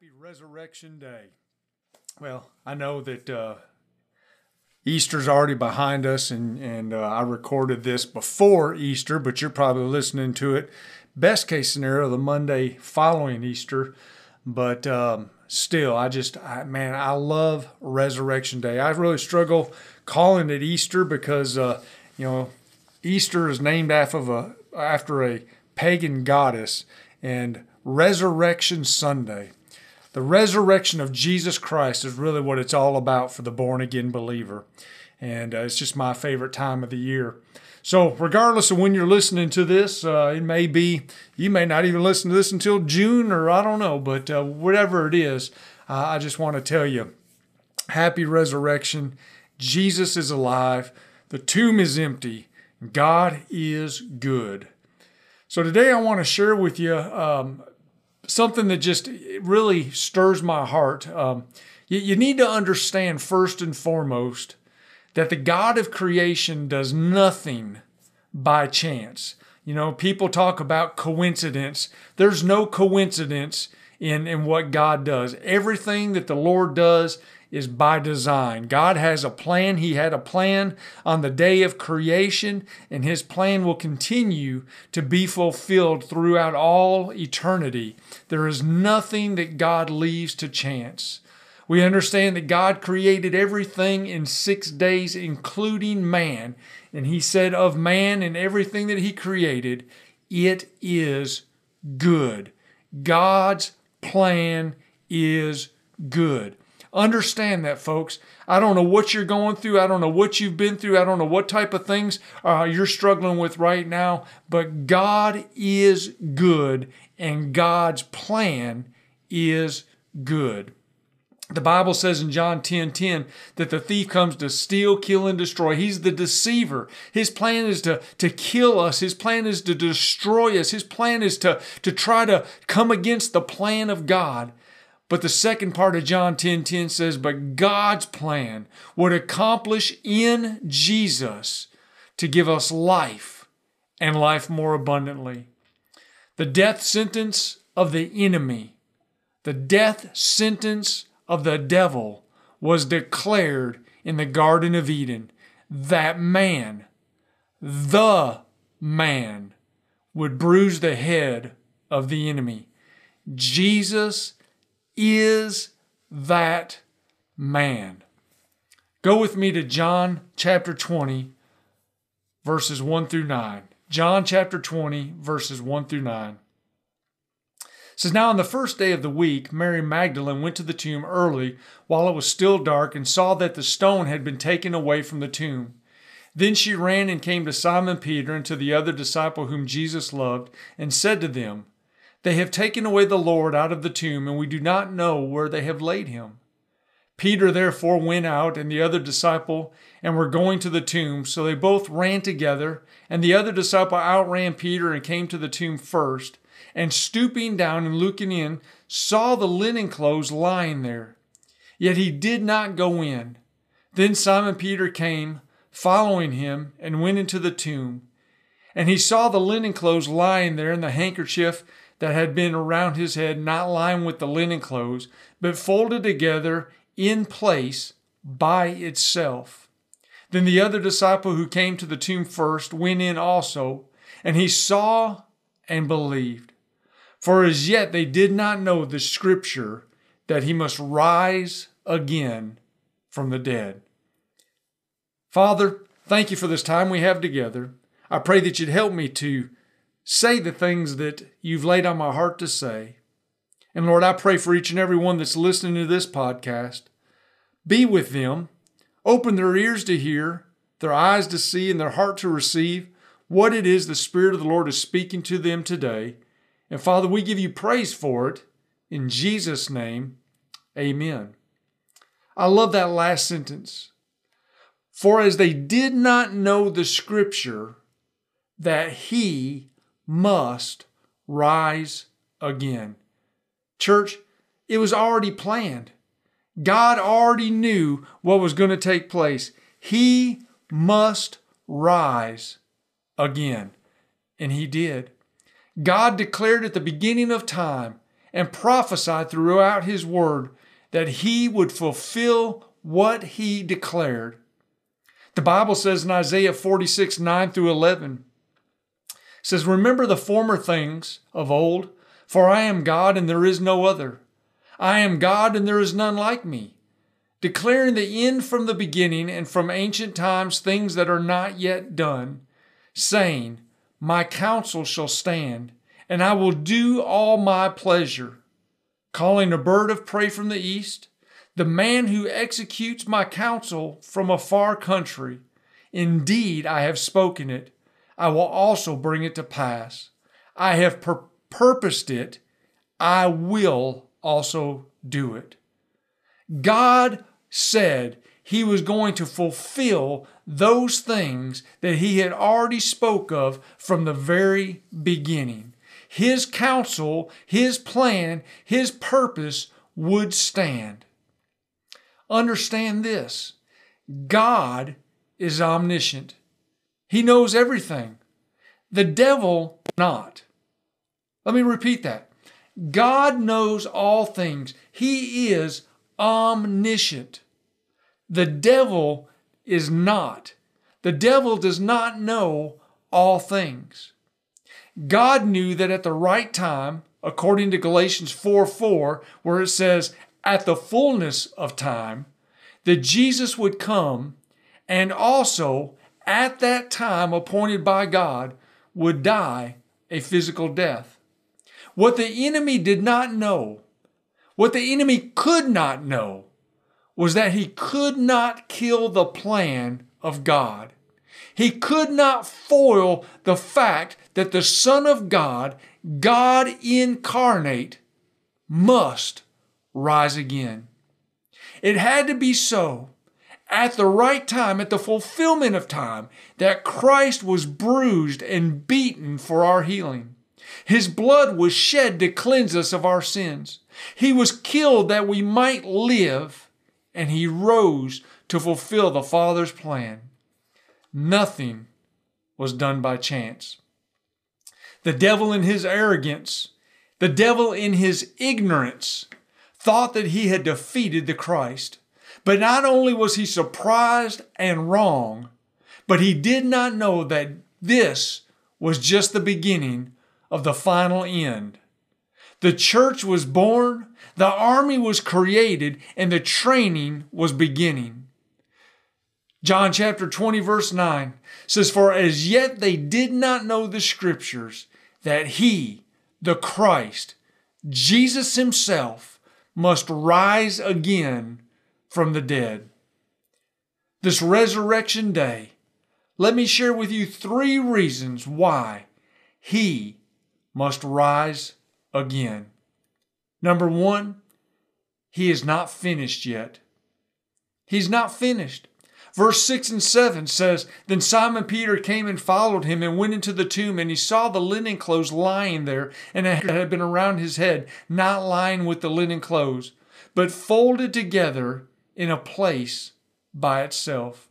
Happy Resurrection Day. Well, I know that uh, Easter's already behind us, and, and uh, I recorded this before Easter, but you're probably listening to it. Best case scenario, the Monday following Easter. But um, still, I just, I, man, I love Resurrection Day. I really struggle calling it Easter because, uh, you know, Easter is named after a, after a pagan goddess, and Resurrection Sunday the resurrection of Jesus Christ is really what it's all about for the born again believer. And uh, it's just my favorite time of the year. So, regardless of when you're listening to this, uh, it may be, you may not even listen to this until June or I don't know, but uh, whatever it is, I just want to tell you happy resurrection. Jesus is alive. The tomb is empty. God is good. So, today I want to share with you um, something that just really stirs my heart. Um, you, you need to understand first and foremost that the God of creation does nothing by chance. You know, people talk about coincidence. There's no coincidence in, in what God does. Everything that the Lord does is by design. God has a plan. He had a plan on the day of creation, and His plan will continue to be fulfilled throughout all eternity. There is nothing that God leaves to chance. We understand that God created everything in six days, including man. And He said of man and everything that He created, it is good. God's plan is good. Understand that, folks. I don't know what you're going through. I don't know what you've been through. I don't know what type of things uh, you're struggling with right now. But God is good, and God's plan is good. The Bible says in John 10 10 that the thief comes to steal, kill, and destroy. He's the deceiver. His plan is to, to kill us. His plan is to destroy us. His plan is to, to try to come against the plan of God. But the second part of John 10 10 says, But God's plan would accomplish in Jesus to give us life and life more abundantly. The death sentence of the enemy, the death sentence of the devil was declared in the Garden of Eden. That man, the man, would bruise the head of the enemy. Jesus is that man? Go with me to John chapter 20, verses 1 through 9. John chapter 20, verses 1 through 9. It says, Now on the first day of the week, Mary Magdalene went to the tomb early while it was still dark and saw that the stone had been taken away from the tomb. Then she ran and came to Simon Peter and to the other disciple whom Jesus loved, and said to them, they have taken away the Lord out of the tomb, and we do not know where they have laid him. Peter therefore went out, and the other disciple, and were going to the tomb. So they both ran together, and the other disciple outran Peter and came to the tomb first, and stooping down and looking in, saw the linen clothes lying there. Yet he did not go in. Then Simon Peter came, following him, and went into the tomb. And he saw the linen clothes lying there, and the handkerchief that had been around his head, not lying with the linen clothes, but folded together in place by itself. Then the other disciple who came to the tomb first went in also, and he saw and believed. For as yet they did not know the scripture that he must rise again from the dead. Father, thank you for this time we have together. I pray that you'd help me to say the things that you've laid on my heart to say. And Lord, I pray for each and every one that's listening to this podcast. Be with them, open their ears to hear, their eyes to see, and their heart to receive what it is the Spirit of the Lord is speaking to them today. And Father, we give you praise for it. In Jesus' name, amen. I love that last sentence. For as they did not know the scripture that he must rise again. Church, it was already planned. God already knew what was going to take place. He must rise again. And he did. God declared at the beginning of time and prophesied throughout his word that he would fulfill what he declared. The Bible says in Isaiah 46 9 through 11, says, Remember the former things of old, for I am God and there is no other. I am God and there is none like me, declaring the end from the beginning and from ancient times things that are not yet done, saying, My counsel shall stand, and I will do all my pleasure. Calling a bird of prey from the east, the man who executes my counsel from a far country. Indeed, I have spoken it. I will also bring it to pass. I have pur- purposed it. I will also do it. God said he was going to fulfill those things that he had already spoke of from the very beginning. His counsel, his plan, his purpose would stand. Understand this God is omniscient, He knows everything. The devil, not. Let me repeat that. God knows all things, He is omniscient. The devil is not. The devil does not know all things. God knew that at the right time, according to Galatians 4 4, where it says, at the fullness of time that Jesus would come and also at that time appointed by God would die a physical death. What the enemy did not know, what the enemy could not know, was that he could not kill the plan of God. He could not foil the fact that the Son of God, God incarnate, must rise again. It had to be so at the right time, at the fulfillment of time, that Christ was bruised and beaten for our healing. His blood was shed to cleanse us of our sins. He was killed that we might live, and He rose to fulfill the Father's plan. Nothing was done by chance. The devil in his arrogance, the devil in his ignorance, thought that he had defeated the Christ. But not only was he surprised and wrong, but he did not know that this was just the beginning of the final end. The church was born, the army was created, and the training was beginning. John chapter 20, verse 9 says, For as yet they did not know the scriptures that he, the Christ, Jesus himself, must rise again from the dead. This resurrection day, let me share with you three reasons why he must rise again. Number one, he is not finished yet. He's not finished. Verse 6 and 7 says Then Simon Peter came and followed him and went into the tomb, and he saw the linen clothes lying there, and it had been around his head, not lying with the linen clothes, but folded together in a place by itself.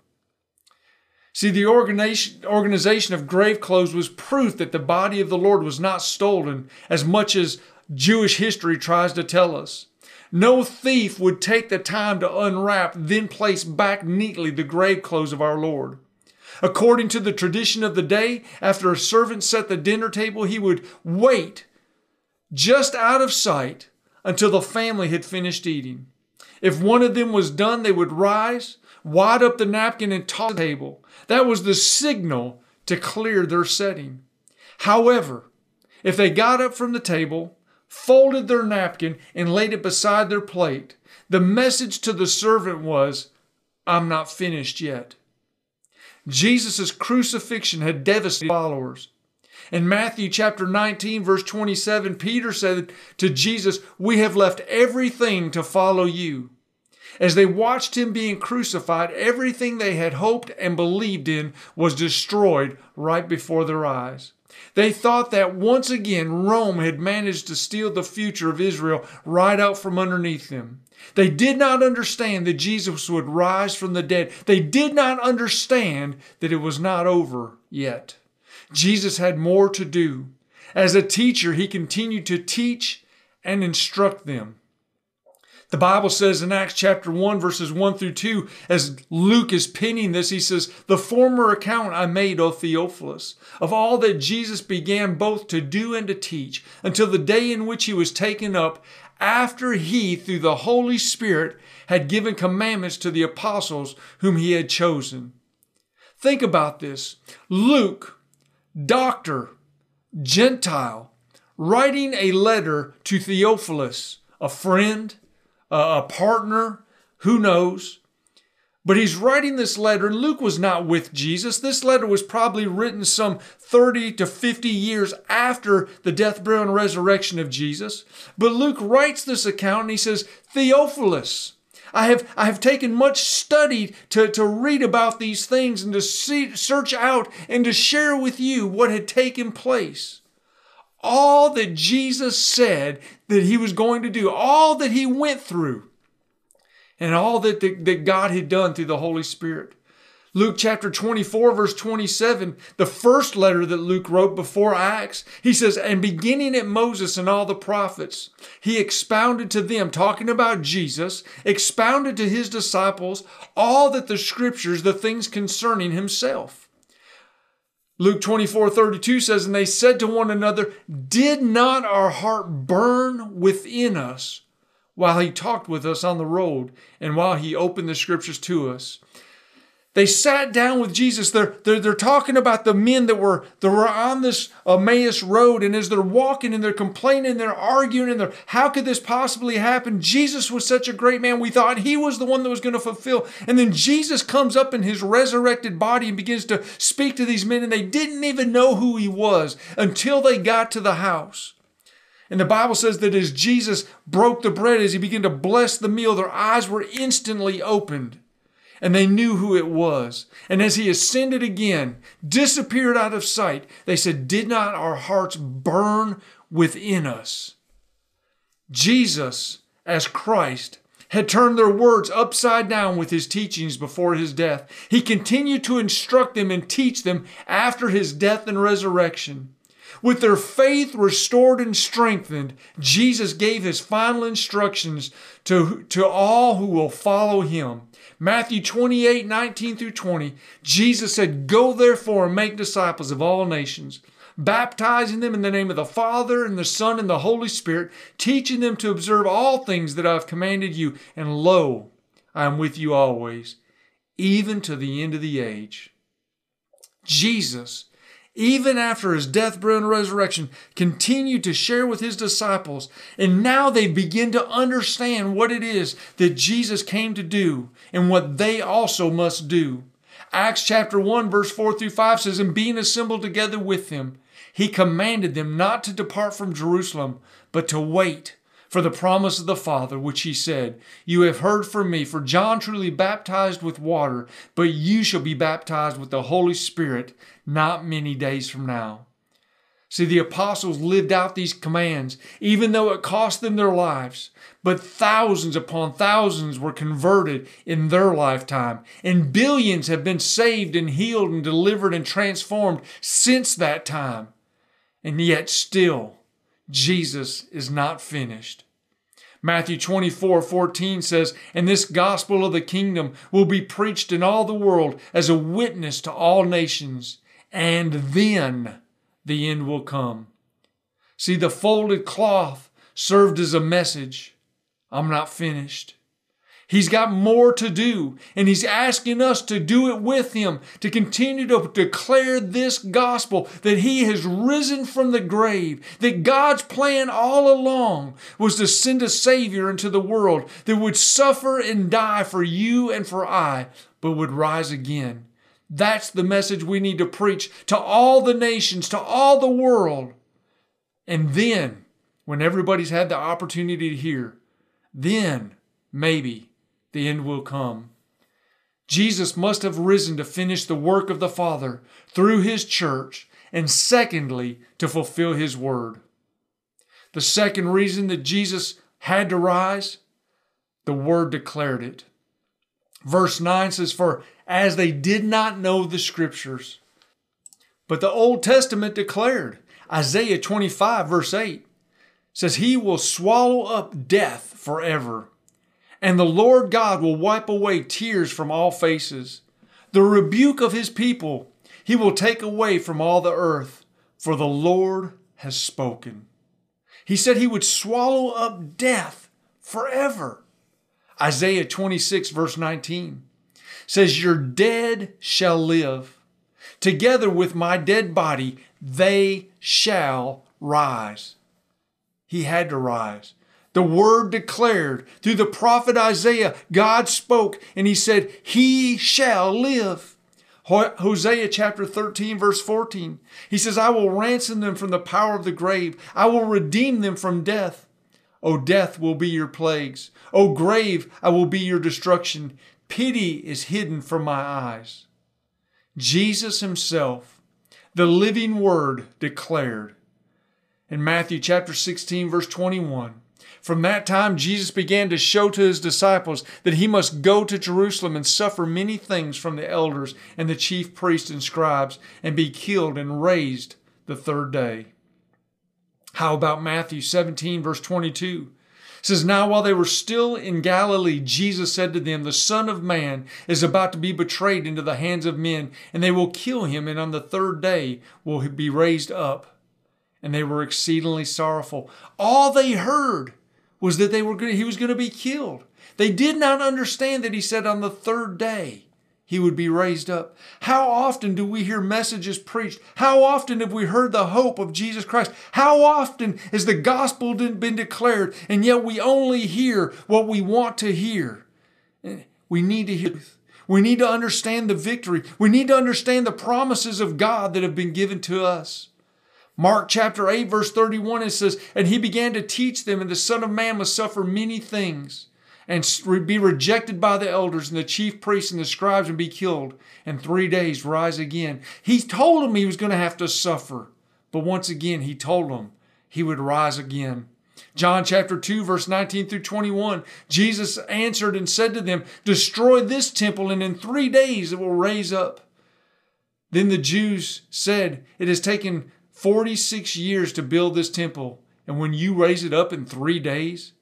See, the organization of grave clothes was proof that the body of the Lord was not stolen, as much as Jewish history tries to tell us. No thief would take the time to unwrap, then place back neatly the grave clothes of our Lord. According to the tradition of the day, after a servant set the dinner table, he would wait just out of sight until the family had finished eating. If one of them was done, they would rise, wad up the napkin, and toss the table. That was the signal to clear their setting. However, if they got up from the table, folded their napkin, and laid it beside their plate. The message to the servant was, I'm not finished yet. Jesus' crucifixion had devastated followers. In Matthew chapter 19, verse 27, Peter said to Jesus, We have left everything to follow you. As they watched him being crucified, everything they had hoped and believed in was destroyed right before their eyes. They thought that once again Rome had managed to steal the future of Israel right out from underneath them. They did not understand that Jesus would rise from the dead. They did not understand that it was not over yet. Jesus had more to do. As a teacher, he continued to teach and instruct them. The Bible says in Acts chapter 1, verses 1 through 2, as Luke is penning this, he says, The former account I made, O Theophilus, of all that Jesus began both to do and to teach, until the day in which he was taken up, after he, through the Holy Spirit, had given commandments to the apostles whom he had chosen. Think about this. Luke, doctor, Gentile, writing a letter to Theophilus, a friend, a partner, who knows? But he's writing this letter, and Luke was not with Jesus. This letter was probably written some 30 to 50 years after the death, burial, and resurrection of Jesus. But Luke writes this account and he says, Theophilus, I have, I have taken much study to, to read about these things and to see, search out and to share with you what had taken place all that Jesus said that he was going to do, all that he went through, and all that, the, that God had done through the Holy Spirit. Luke chapter 24, verse 27, the first letter that Luke wrote before Acts, he says, And beginning at Moses and all the prophets, he expounded to them, talking about Jesus, expounded to his disciples all that the scriptures, the things concerning himself. Luke 24 32 says, And they said to one another, Did not our heart burn within us while he talked with us on the road and while he opened the scriptures to us? They sat down with Jesus. They're, they're, they're talking about the men that were, that were on this Emmaus road. And as they're walking and they're complaining, and they're arguing, and they're, how could this possibly happen? Jesus was such a great man. We thought he was the one that was going to fulfill. And then Jesus comes up in his resurrected body and begins to speak to these men, and they didn't even know who he was until they got to the house. And the Bible says that as Jesus broke the bread, as he began to bless the meal, their eyes were instantly opened and they knew who it was. And as he ascended again, disappeared out of sight, they said, Did not our hearts burn within us? Jesus, as Christ, had turned their words upside down with his teachings before his death. He continued to instruct them and teach them after his death and resurrection. With their faith restored and strengthened, Jesus gave his final instructions to, to all who will follow him. Matthew 28 19 through 20, Jesus said, Go therefore and make disciples of all nations, baptizing them in the name of the Father and the Son and the Holy Spirit, teaching them to observe all things that I have commanded you. And lo, I am with you always, even to the end of the age. Jesus even after his death, burial, and resurrection, continued to share with his disciples. And now they begin to understand what it is that Jesus came to do and what they also must do. Acts chapter 1, verse 4 through 5 says, And being assembled together with them, he commanded them not to depart from Jerusalem, but to wait for the promise of the Father, which he said, You have heard from me, for John truly baptized with water, but you shall be baptized with the Holy Spirit not many days from now. See, the apostles lived out these commands, even though it cost them their lives. But thousands upon thousands were converted in their lifetime, and billions have been saved and healed and delivered and transformed since that time. And yet, still, Jesus is not finished. Matthew 24, 14 says, And this gospel of the kingdom will be preached in all the world as a witness to all nations, and then the end will come. See, the folded cloth served as a message I'm not finished. He's got more to do, and He's asking us to do it with Him, to continue to declare this gospel that He has risen from the grave, that God's plan all along was to send a Savior into the world that would suffer and die for you and for I, but would rise again. That's the message we need to preach to all the nations, to all the world. And then, when everybody's had the opportunity to hear, then maybe the end will come. Jesus must have risen to finish the work of the Father through his church, and secondly, to fulfill his word. The second reason that Jesus had to rise, the word declared it. Verse 9 says, For as they did not know the scriptures, but the Old Testament declared, Isaiah 25, verse 8, says he will swallow up death forever, and the Lord God will wipe away tears from all faces. The rebuke of his people he will take away from all the earth, for the Lord has spoken. He said he would swallow up death forever. Isaiah 26, verse 19 says, Your dead shall live. Together with my dead body, they shall rise. He had to rise. The word declared through the prophet Isaiah, God spoke and he said, He shall live. Hosea chapter 13, verse 14. He says, I will ransom them from the power of the grave. I will redeem them from death. O death will be your plagues. O grave, I will be your destruction. Pity is hidden from my eyes. Jesus himself, the living word, declared in Matthew chapter 16, verse 21. From that time, Jesus began to show to his disciples that he must go to Jerusalem and suffer many things from the elders and the chief priests and scribes and be killed and raised the third day. How about Matthew 17, verse 22? It says, Now while they were still in Galilee, Jesus said to them, The Son of Man is about to be betrayed into the hands of men, and they will kill him, and on the third day will he be raised up. And they were exceedingly sorrowful. All they heard was that they were going, he was going to be killed. They did not understand that he said on the third day he would be raised up. How often do we hear messages preached? How often have we heard the hope of Jesus Christ? How often has the gospel been declared and yet we only hear what we want to hear? We need to hear. We need to understand the victory. We need to understand the promises of God that have been given to us. Mark chapter 8, verse 31, it says, And he began to teach them, and the Son of Man must suffer many things and be rejected by the elders and the chief priests and the scribes and be killed, and three days rise again. He told them he was going to have to suffer, but once again, he told them he would rise again. John chapter 2, verse 19 through 21, Jesus answered and said to them, Destroy this temple, and in three days it will raise up. Then the Jews said, It has taken 46 years to build this temple, and when you raise it up in three days,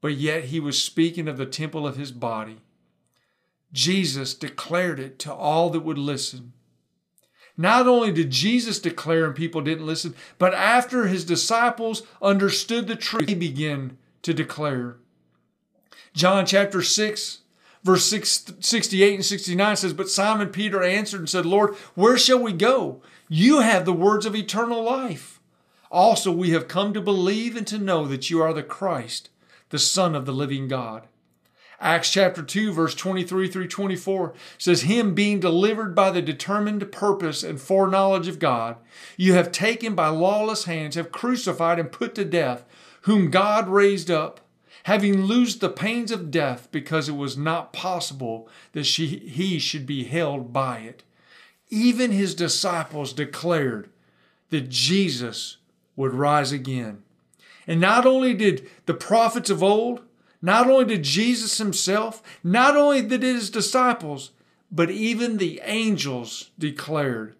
but yet he was speaking of the temple of his body. Jesus declared it to all that would listen. Not only did Jesus declare and people didn't listen, but after his disciples understood the truth, he began to declare. John chapter 6, verse 68 and 69 says, But Simon Peter answered and said, Lord, where shall we go? You have the words of eternal life. Also, we have come to believe and to know that you are the Christ, the Son of the living God. Acts chapter 2, verse 23 through 24 says, Him being delivered by the determined purpose and foreknowledge of God, you have taken by lawless hands, have crucified and put to death, whom God raised up, having loosed the pains of death, because it was not possible that she, he should be held by it. Even his disciples declared that Jesus would rise again. And not only did the prophets of old, not only did Jesus himself, not only did his disciples, but even the angels declared.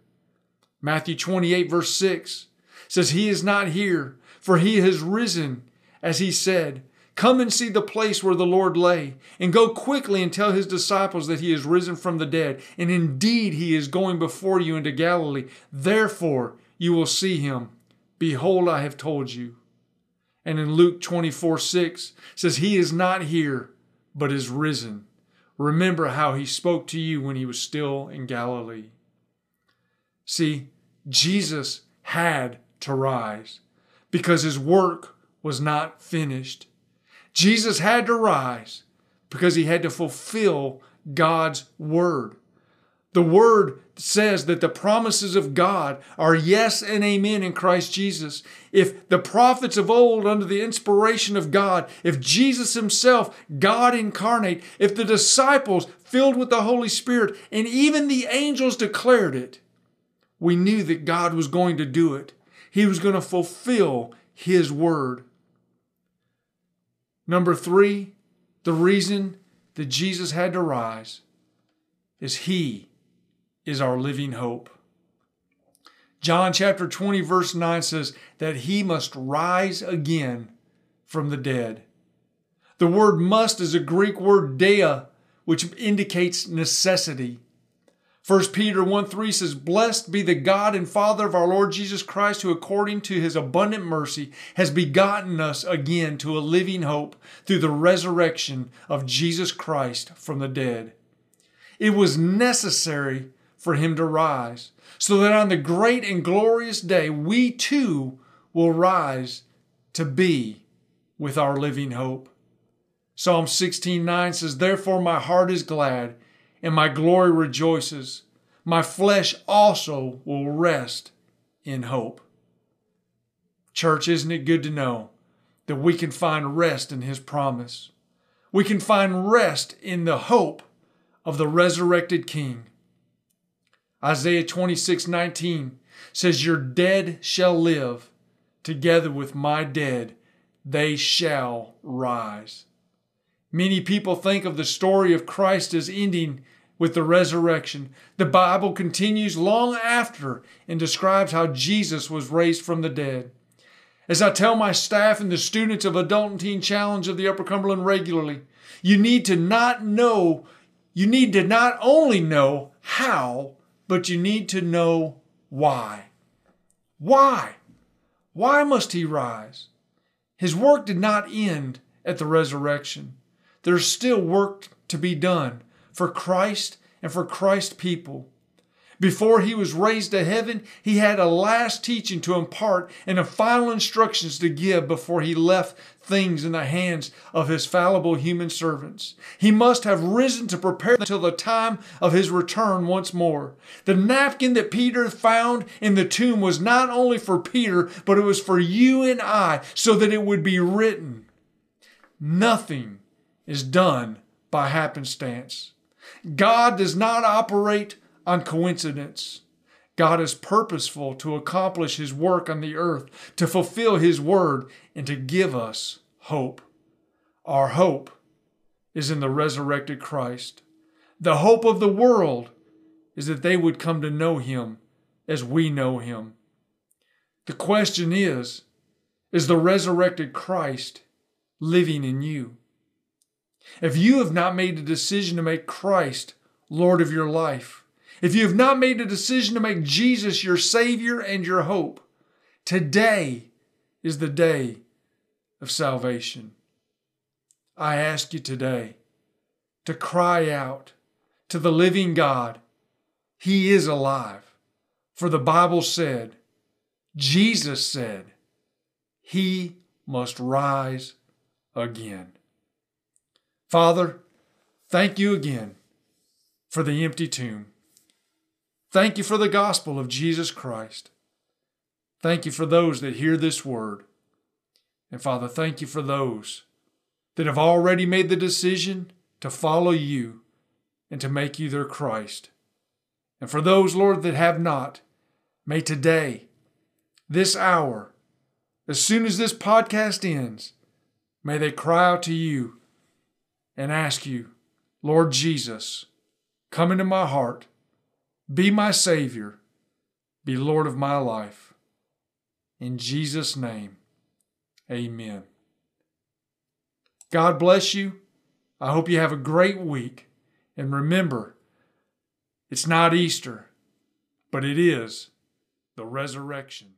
Matthew 28, verse 6 says, He is not here, for he has risen, as he said. Come and see the place where the Lord lay, and go quickly and tell his disciples that he is risen from the dead, and indeed he is going before you into Galilee. Therefore you will see him. Behold, I have told you. And in Luke 24 6 says, He is not here, but is risen. Remember how he spoke to you when he was still in Galilee. See, Jesus had to rise because his work was not finished. Jesus had to rise because he had to fulfill God's word. The word says that the promises of God are yes and amen in Christ Jesus. If the prophets of old, under the inspiration of God, if Jesus himself, God incarnate, if the disciples filled with the Holy Spirit, and even the angels declared it, we knew that God was going to do it. He was going to fulfill his word. Number three, the reason that Jesus had to rise is He is our living hope. John chapter 20, verse 9 says that he must rise again from the dead. The word must is a Greek word dei, which indicates necessity. 1 Peter 1 3 says, Blessed be the God and Father of our Lord Jesus Christ, who according to his abundant mercy has begotten us again to a living hope through the resurrection of Jesus Christ from the dead. It was necessary for him to rise, so that on the great and glorious day we too will rise to be with our living hope. Psalm 16:9 says, Therefore my heart is glad and my glory rejoices. My flesh also will rest in hope. Church, isn't it good to know that we can find rest in His promise? We can find rest in the hope of the resurrected King. Isaiah 26 19 says, Your dead shall live, together with my dead, they shall rise. Many people think of the story of Christ as ending with the resurrection. The Bible continues long after and describes how Jesus was raised from the dead. As I tell my staff and the students of Adult and Teen Challenge of the Upper Cumberland regularly, you need to not know, you need to not only know how, but you need to know why. Why? Why must he rise? His work did not end at the resurrection. There's still work to be done for Christ and for Christ's people. Before he was raised to heaven, he had a last teaching to impart and a final instructions to give before he left things in the hands of his fallible human servants. He must have risen to prepare until the time of his return once more. The napkin that Peter found in the tomb was not only for Peter, but it was for you and I, so that it would be written. Nothing is done by happenstance. God does not operate on coincidence. God is purposeful to accomplish His work on the earth, to fulfill His word, and to give us hope. Our hope is in the resurrected Christ. The hope of the world is that they would come to know Him as we know Him. The question is Is the resurrected Christ living in you? If you have not made a decision to make Christ Lord of your life, if you have not made a decision to make Jesus your Savior and your hope, today is the day of salvation. I ask you today to cry out to the living God. He is alive. For the Bible said, Jesus said, He must rise again. Father, thank you again for the empty tomb. Thank you for the gospel of Jesus Christ. Thank you for those that hear this word. And Father, thank you for those that have already made the decision to follow you and to make you their Christ. And for those, Lord, that have not, may today, this hour, as soon as this podcast ends, may they cry out to you and ask you, Lord Jesus, come into my heart, be my Savior, be Lord of my life. In Jesus' name, amen. God bless you. I hope you have a great week. And remember, it's not Easter, but it is the resurrection.